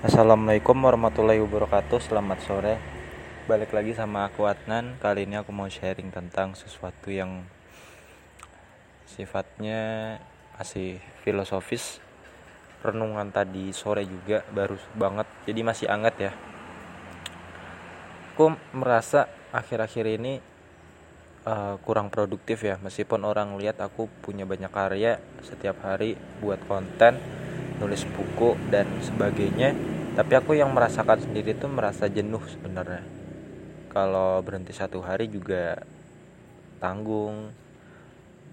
Assalamualaikum warahmatullahi wabarakatuh. Selamat sore. Balik lagi sama aku Adnan. Kali ini aku mau sharing tentang sesuatu yang Sifatnya masih filosofis Renungan tadi sore juga baru banget Jadi masih anget ya. Aku merasa akhir-akhir ini uh, kurang produktif ya. Meskipun orang lihat aku punya banyak karya Setiap hari buat konten nulis buku dan sebagainya tapi aku yang merasakan sendiri tuh merasa jenuh sebenarnya. Kalau berhenti satu hari juga tanggung.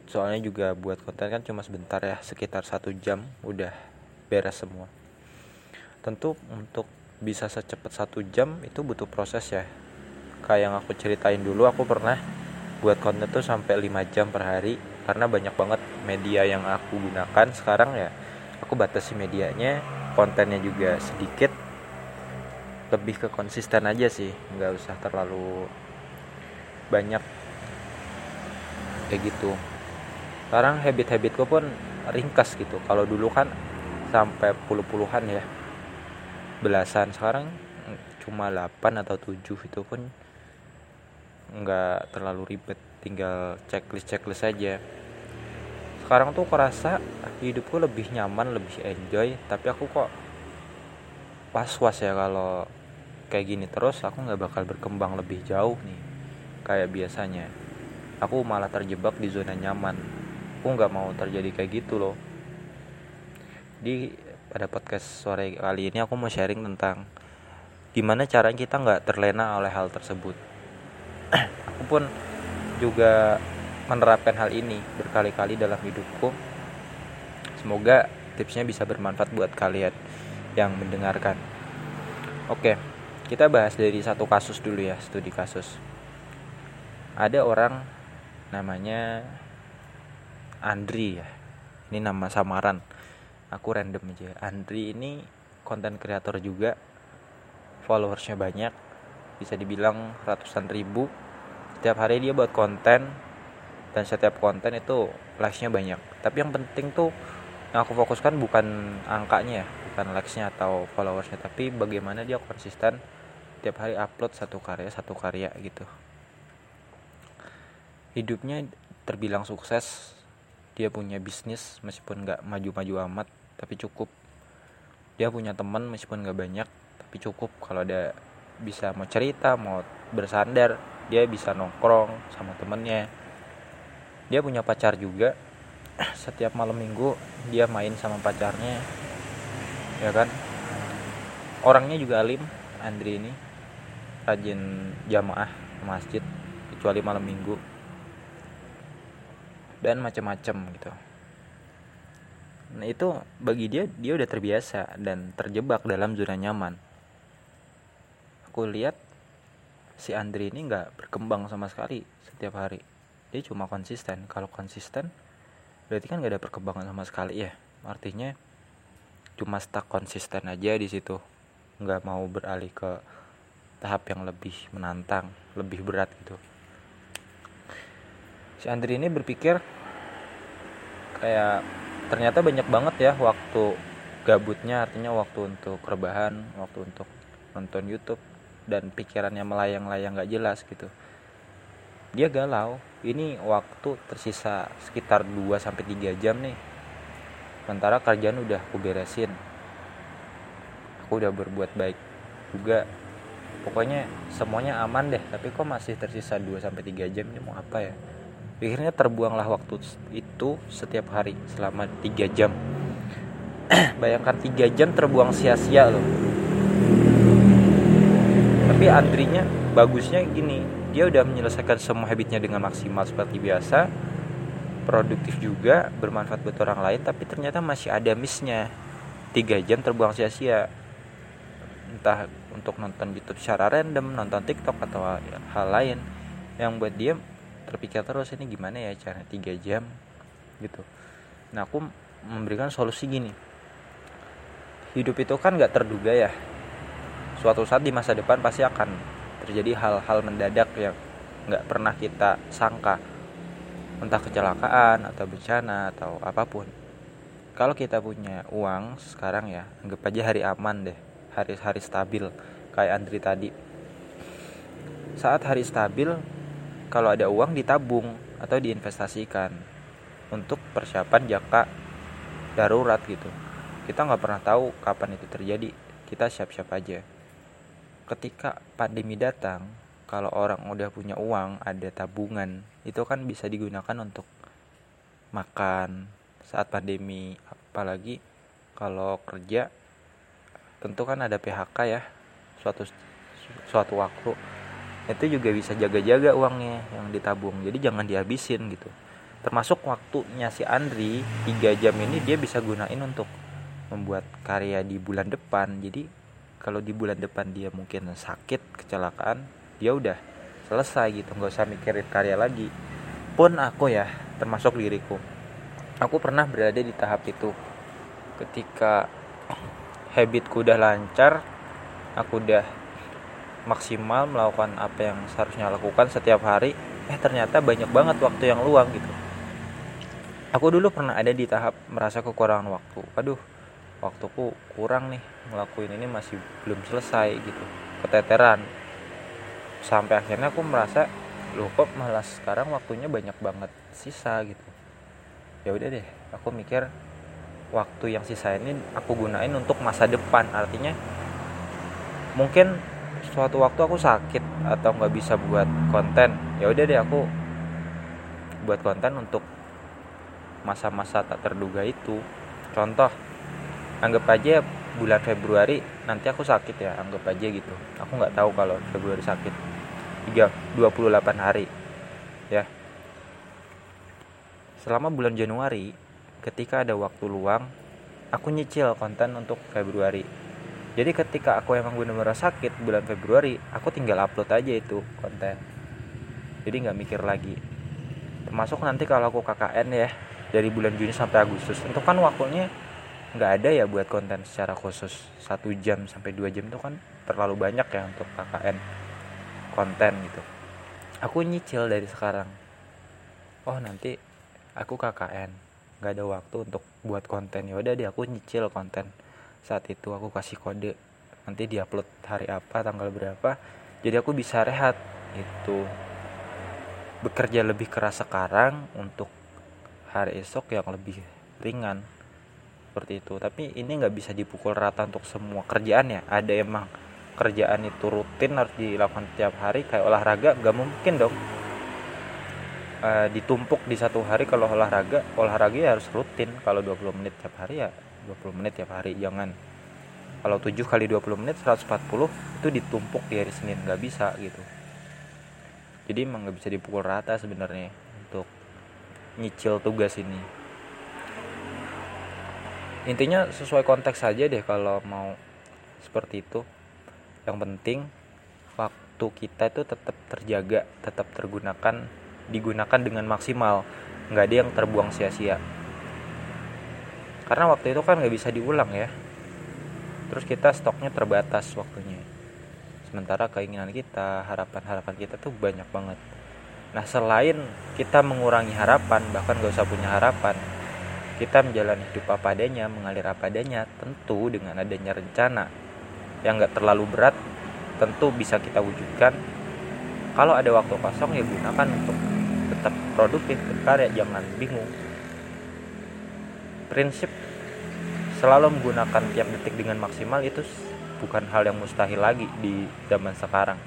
Soalnya juga buat konten kan cuma sebentar ya sekitar satu jam udah beres semua. Tentu untuk bisa secepat satu jam itu butuh proses ya. Kayak yang aku ceritain dulu aku pernah buat konten tuh sampai 5 jam per hari karena banyak banget media yang aku gunakan sekarang ya aku batasi medianya kontennya juga sedikit. Lebih ke konsisten aja sih nggak usah terlalu banyak kayak gitu. Sekarang habit-habitku pun ringkas gitu. Kalau dulu kan sampai puluh-puluhan ya. Belasan. Sekarang cuma 8 atau 7 itu pun nggak terlalu ribet. Tinggal checklist checklist aja sekarang tuh kerasa hidupku lebih nyaman lebih enjoy tapi aku kok was was ya kalau kayak gini terus aku nggak bakal berkembang lebih jauh nih kayak biasanya. Aku malah terjebak di zona nyaman. Aku nggak mau terjadi kayak gitu loh. Di pada podcast sore kali ini aku mau sharing tentang gimana cara kita nggak terlena oleh hal tersebut. Aku pun juga menerapkan hal ini berkali-kali dalam hidupku. Semoga tipsnya bisa bermanfaat buat kalian yang mendengarkan. Oke, kita bahas dari satu kasus dulu ya, studi kasus. Ada orang namanya Andri ya. Ini nama samaran. Aku random aja. Andri ini konten kreator juga. Followersnya banyak. Bisa dibilang ratusan ribu. Setiap hari dia buat konten dan setiap konten itu likesnya banyak. Tapi yang penting tuh yang aku fokuskan bukan angkanya ya bukan likesnya atau followersnya tapi bagaimana dia konsisten tiap hari upload satu karya satu karya gitu. Hidupnya terbilang sukses dia punya bisnis meskipun nggak maju-maju amat tapi cukup. Dia punya teman meskipun nggak banyak tapi cukup. Kalau ada bisa mau cerita mau bersandar dia bisa nongkrong sama temennya dia punya pacar juga. Setiap malam minggu dia main sama pacarnya. Ya kan? Orangnya juga alim Andri ini. Rajin jamaah masjid kecuali malam minggu. Dan macam-macam gitu. Nah itu bagi dia dia udah terbiasa dan terjebak dalam zona nyaman. Aku lihat si Andri ini nggak berkembang sama sekali setiap hari dia cuma konsisten. Kalau konsisten berarti kan gak ada perkembangan sama sekali ya. Artinya cuma stuck konsisten aja di situ. Nggak mau beralih ke tahap yang lebih menantang lebih berat gitu. Si Andri ini berpikir kayak ternyata banyak banget ya waktu gabutnya. Artinya waktu untuk rebahan waktu untuk nonton YouTube dan pikirannya melayang-layang gak jelas gitu dia galau. Ini waktu tersisa sekitar 2 sampai 3 jam nih. Sementara kerjaan udah aku beresin. Aku udah berbuat baik juga. Pokoknya semuanya aman deh tapi kok masih tersisa 2 sampai 3 jam? Ini mau apa ya? Akhirnya terbuanglah waktu itu setiap hari selama 3 jam. Bayangkan 3 jam terbuang sia-sia loh. Tapi Andrinya bagusnya gini dia udah menyelesaikan semua habitnya dengan maksimal seperti biasa. Produktif juga bermanfaat buat orang lain tapi ternyata masih ada missnya. Tiga jam terbuang sia-sia. Entah untuk nonton YouTube secara random nonton TikTok atau hal lain yang buat dia terpikir terus ini gimana ya cara tiga jam? Gitu. Nah aku memberikan solusi gini. Hidup itu kan nggak terduga ya. Suatu saat di masa depan pasti akan terjadi hal-hal mendadak yang nggak pernah kita sangka. Entah kecelakaan atau bencana atau apa pun. Kalau kita punya uang sekarang ya anggap aja hari aman deh hari-hari stabil kayak Andri tadi. Saat hari stabil kalau ada uang ditabung atau diinvestasikan untuk persiapan jaka darurat gitu. Kita nggak pernah tahu kapan itu terjadi. Kita siap-siap aja ketika pandemi datang kalau orang udah punya uang ada tabungan itu kan bisa digunakan untuk makan saat pandemi. Apalagi kalau kerja tentu kan ada PHK ya suatu suatu waktu. Itu juga bisa jaga-jaga uangnya yang ditabung jadi jangan dihabisin gitu. Termasuk waktunya si Andri 3 jam ini dia bisa gunain untuk membuat karya di bulan depan. Jadi kalau di bulan depan dia mungkin sakit kecelakaan dia udah selesai gitu. Nggak usah mikirin karya lagi. Pun aku ya termasuk diriku aku pernah berada di tahap itu. Ketika habitku udah lancar aku udah maksimal melakukan apa yang seharusnya lakukan setiap hari eh ternyata banyak banget waktu yang luang gitu. Aku dulu pernah ada di tahap merasa kekurangan waktu. Aduh waktuku kurang nih ngelakuin ini masih belum selesai gitu keteteran. Sampai akhirnya aku merasa loh kok malah sekarang waktunya banyak banget sisa gitu. Ya udah deh aku mikir waktu yang sisa ini aku gunain untuk masa depan. Artinya mungkin suatu waktu aku sakit atau nggak bisa buat konten ya udah deh aku buat konten untuk masa-masa tak terduga itu. Contoh anggap aja bulan Februari nanti aku sakit ya anggap aja gitu. Aku nggak tahu kalau Februari sakit. 3 28 hari ya. Selama bulan Januari ketika ada waktu luang aku nyicil konten untuk Februari. Jadi ketika aku emang benar-benar sakit bulan Februari aku tinggal upload aja itu konten. Jadi nggak mikir lagi. Termasuk nanti kalau aku KKN ya dari bulan Juni sampai Agustus. Itu kan waktunya nggak ada ya buat konten secara khusus. Satu jam sampai dua jam itu kan terlalu banyak ya untuk KKN konten gitu. Aku nyicil dari sekarang. Oh nanti aku KKN nggak ada waktu untuk buat konten. Ya udah deh aku nyicil konten. Saat itu aku kasih kode. Nanti diupload hari apa tanggal berapa. Jadi aku bisa rehat itu bekerja lebih keras sekarang untuk hari esok yang lebih ringan seperti itu. Tapi ini nggak bisa dipukul rata untuk semua kerjaan ya. Ada emang kerjaan itu rutin harus dilakukan tiap hari. Kayak olahraga nggak mungkin dong. E, ditumpuk di satu hari kalau olahraga. Olahraga ya harus rutin. Kalau 20 menit tiap hari ya 20 menit tiap hari jangan. Kalau 7 kali 20 menit 140 itu ditumpuk di hari Senin. Nggak bisa gitu. Jadi emang nggak bisa dipukul rata sebenarnya untuk nyicil tugas ini intinya sesuai konteks saja deh kalau mau seperti itu. Yang penting waktu kita itu tetap terjaga tetap tergunakan digunakan dengan maksimal. Nggak ada yang terbuang sia-sia. Karena waktu itu kan nggak bisa diulang ya. Terus kita stoknya terbatas waktunya. Sementara keinginan kita harapan-harapan kita tuh banyak banget. Nah selain kita mengurangi harapan bahkan gak usah punya harapan kita menjalani hidup apa adanya, mengalir apa adanya, tentu dengan adanya rencana yang nggak terlalu berat, tentu bisa kita wujudkan. Kalau ada waktu kosong ya gunakan untuk tetap produktif, berkarya, jangan bingung. Prinsip selalu menggunakan tiap detik dengan maksimal itu bukan hal yang mustahil lagi di zaman sekarang.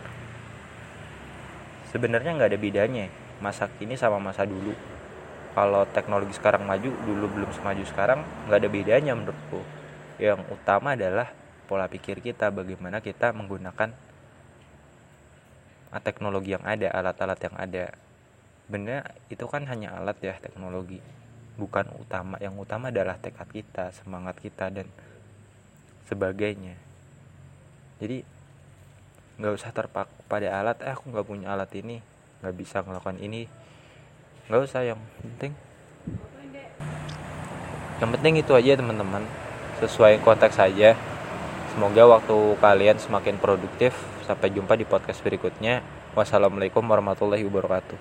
Sebenarnya nggak ada bedanya masa kini sama masa dulu kalau teknologi sekarang maju dulu belum semaju sekarang nggak ada bedanya menurutku. Yang utama adalah pola pikir kita bagaimana kita menggunakan teknologi yang ada alat-alat yang ada. Benar itu kan hanya alat ya teknologi. Bukan utama yang utama adalah tekad kita semangat kita dan sebagainya. Jadi nggak usah terpaku pada alat eh aku nggak punya alat ini nggak bisa melakukan ini nggak usah yang penting. Yang penting itu aja teman-teman. Sesuai konteks saja semoga waktu kalian semakin produktif. Sampai jumpa di podcast berikutnya. Wassalamualaikum warahmatullahi wabarakatuh